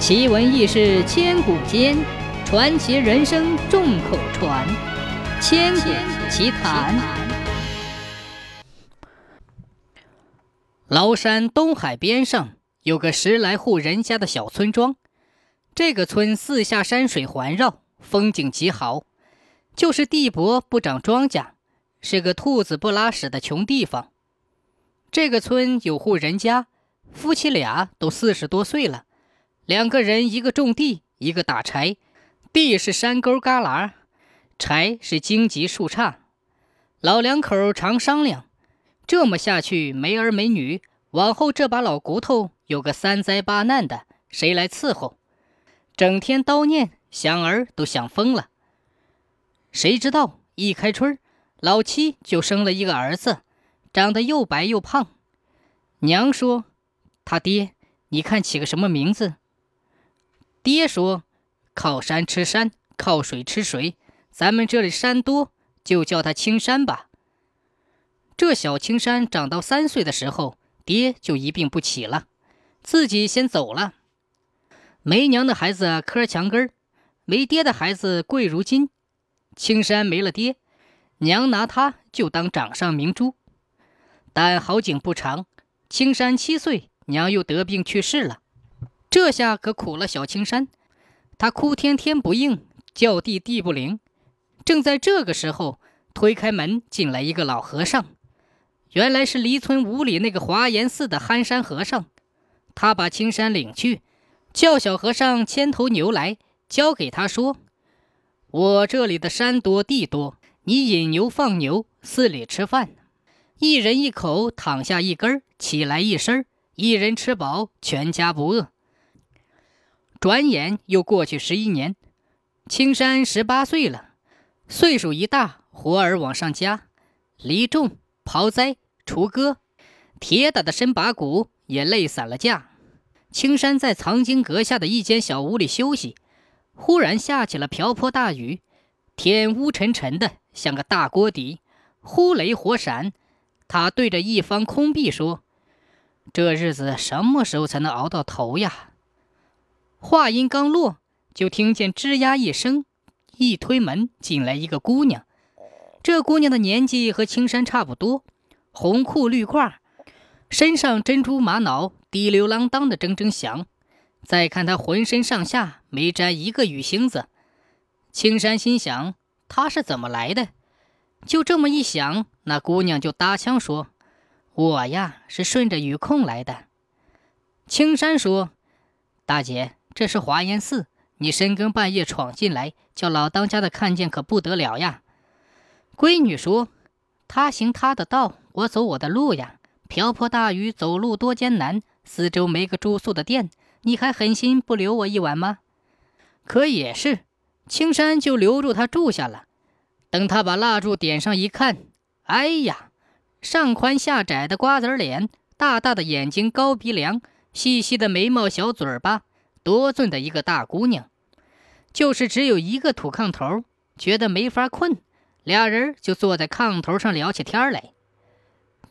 奇闻异事千古间，传奇人生众口传。千古奇谈。崂山东海边上有个十来户人家的小村庄，这个村四下山水环绕，风景极好，就是地薄不长庄稼，是个兔子不拉屎的穷地方。这个村有户人家，夫妻俩都四十多岁了。两个人，一个种地，一个打柴。地是山沟旮旯，柴是荆棘树杈。老两口常商量：这么下去，没儿没女，往后这把老骨头有个三灾八难的，谁来伺候？整天叨念，想儿都想疯了。谁知道一开春，老七就生了一个儿子，长得又白又胖。娘说：“他爹，你看起个什么名字？”爹说：“靠山吃山，靠水吃水。咱们这里山多，就叫他青山吧。”这小青山长到三岁的时候，爹就一病不起了，自己先走了。没娘的孩子磕墙根，没爹的孩子贵如金。青山没了爹，娘拿他就当掌上明珠。但好景不长，青山七岁，娘又得病去世了。这下可苦了小青山，他哭天天不应，叫地地不灵。正在这个时候，推开门进来一个老和尚，原来是离村五里那个华严寺的憨山和尚。他把青山领去，叫小和尚牵头牛来，交给他说：“我这里的山多地多，你引牛放牛，寺里吃饭，一人一口，躺下一根起来一身一人吃饱，全家不饿。”转眼又过去十一年，青山十八岁了，岁数一大，活儿往上加，犁种、刨栽、锄割，铁打的身把骨也累散了架。青山在藏经阁下的一间小屋里休息，忽然下起了瓢泼大雨，天乌沉沉的，像个大锅底，忽雷火闪。他对着一方空壁说：“这日子什么时候才能熬到头呀？”话音刚落，就听见吱呀一声，一推门进来一个姑娘。这姑娘的年纪和青山差不多，红裤绿褂，身上珍珠玛瑙滴溜啷当的铮铮响。再看她浑身上下没沾一个雨星子，青山心想她是怎么来的？就这么一想，那姑娘就搭腔说：“我呀，是顺着雨空来的。”青山说：“大姐。”这是华严寺，你深更半夜闯进来，叫老当家的看见可不得了呀！闺女说：“他行他的道，我走我的路呀。瓢泼大雨，走路多艰难，四周没个住宿的店，你还狠心不留我一晚吗？”可也是，青山就留住他住下了。等他把蜡烛点上一看，哎呀，上宽下窄的瓜子脸，大大的眼睛，高鼻梁，细细的眉毛，小嘴巴。多俊的一个大姑娘，就是只有一个土炕头，觉得没法困，俩人就坐在炕头上聊起天来。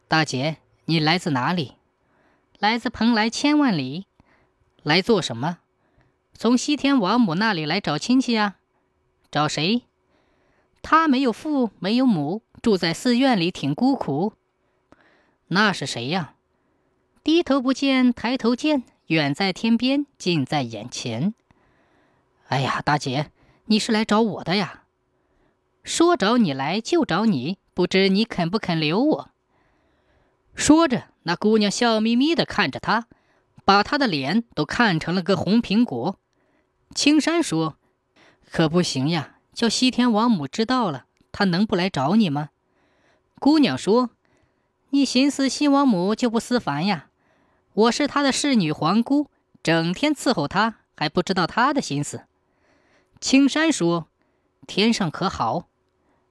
大姐，你来自哪里？来自蓬莱千万里。来做什么？从西天王母那里来找亲戚呀？找谁？他没有父，没有母，住在寺院里，挺孤苦。那是谁呀？低头不见抬头见。远在天边，近在眼前。哎呀，大姐，你是来找我的呀？说找你来就找你，不知你肯不肯留我？说着，那姑娘笑眯眯地看着他，把他的脸都看成了个红苹果。青山说：“可不行呀，叫西天王母知道了，她能不来找你吗？”姑娘说：“你寻思西王母就不思凡呀？”我是他的侍女皇姑，整天伺候他，还不知道他的心思。青山说：“天上可好？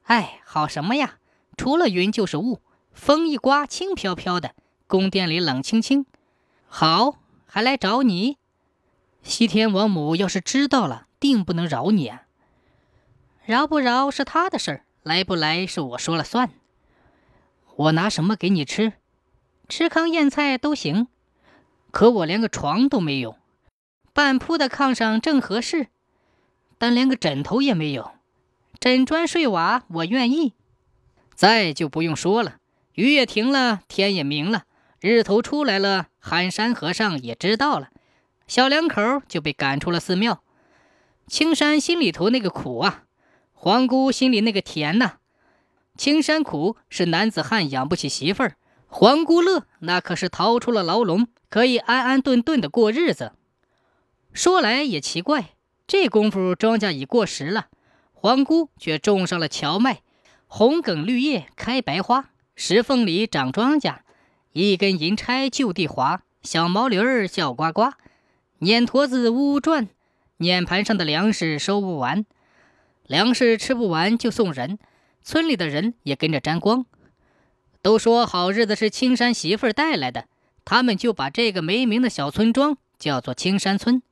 哎，好什么呀？除了云就是雾，风一刮，轻飘飘的；宫殿里冷清清。好，还来找你。西天王母要是知道了，定不能饶你啊！饶不饶是他的事儿，来不来是我说了算。我拿什么给你吃？吃糠咽菜都行。”可我连个床都没有，半铺的炕上正合适，但连个枕头也没有。枕砖睡瓦，我愿意。再就不用说了，雨也停了，天也明了，日头出来了，寒山和尚也知道了，小两口就被赶出了寺庙。青山心里头那个苦啊，皇姑心里那个甜呐。青山苦是男子汉养不起媳妇儿，皇姑乐那可是逃出了牢笼，可以安安顿顿的过日子。说来也奇怪，这功夫庄稼已过时了，皇姑却种上了荞麦，红梗绿叶开白花，石缝里长庄稼，一根银钗就地滑，小毛驴儿叫呱呱，碾坨子呜呜转，碾盘上的粮食收不完，粮食吃不完就送人，村里的人也跟着沾光。都说好日子是青山媳妇儿带来的，他们就把这个没名的小村庄叫做青山村。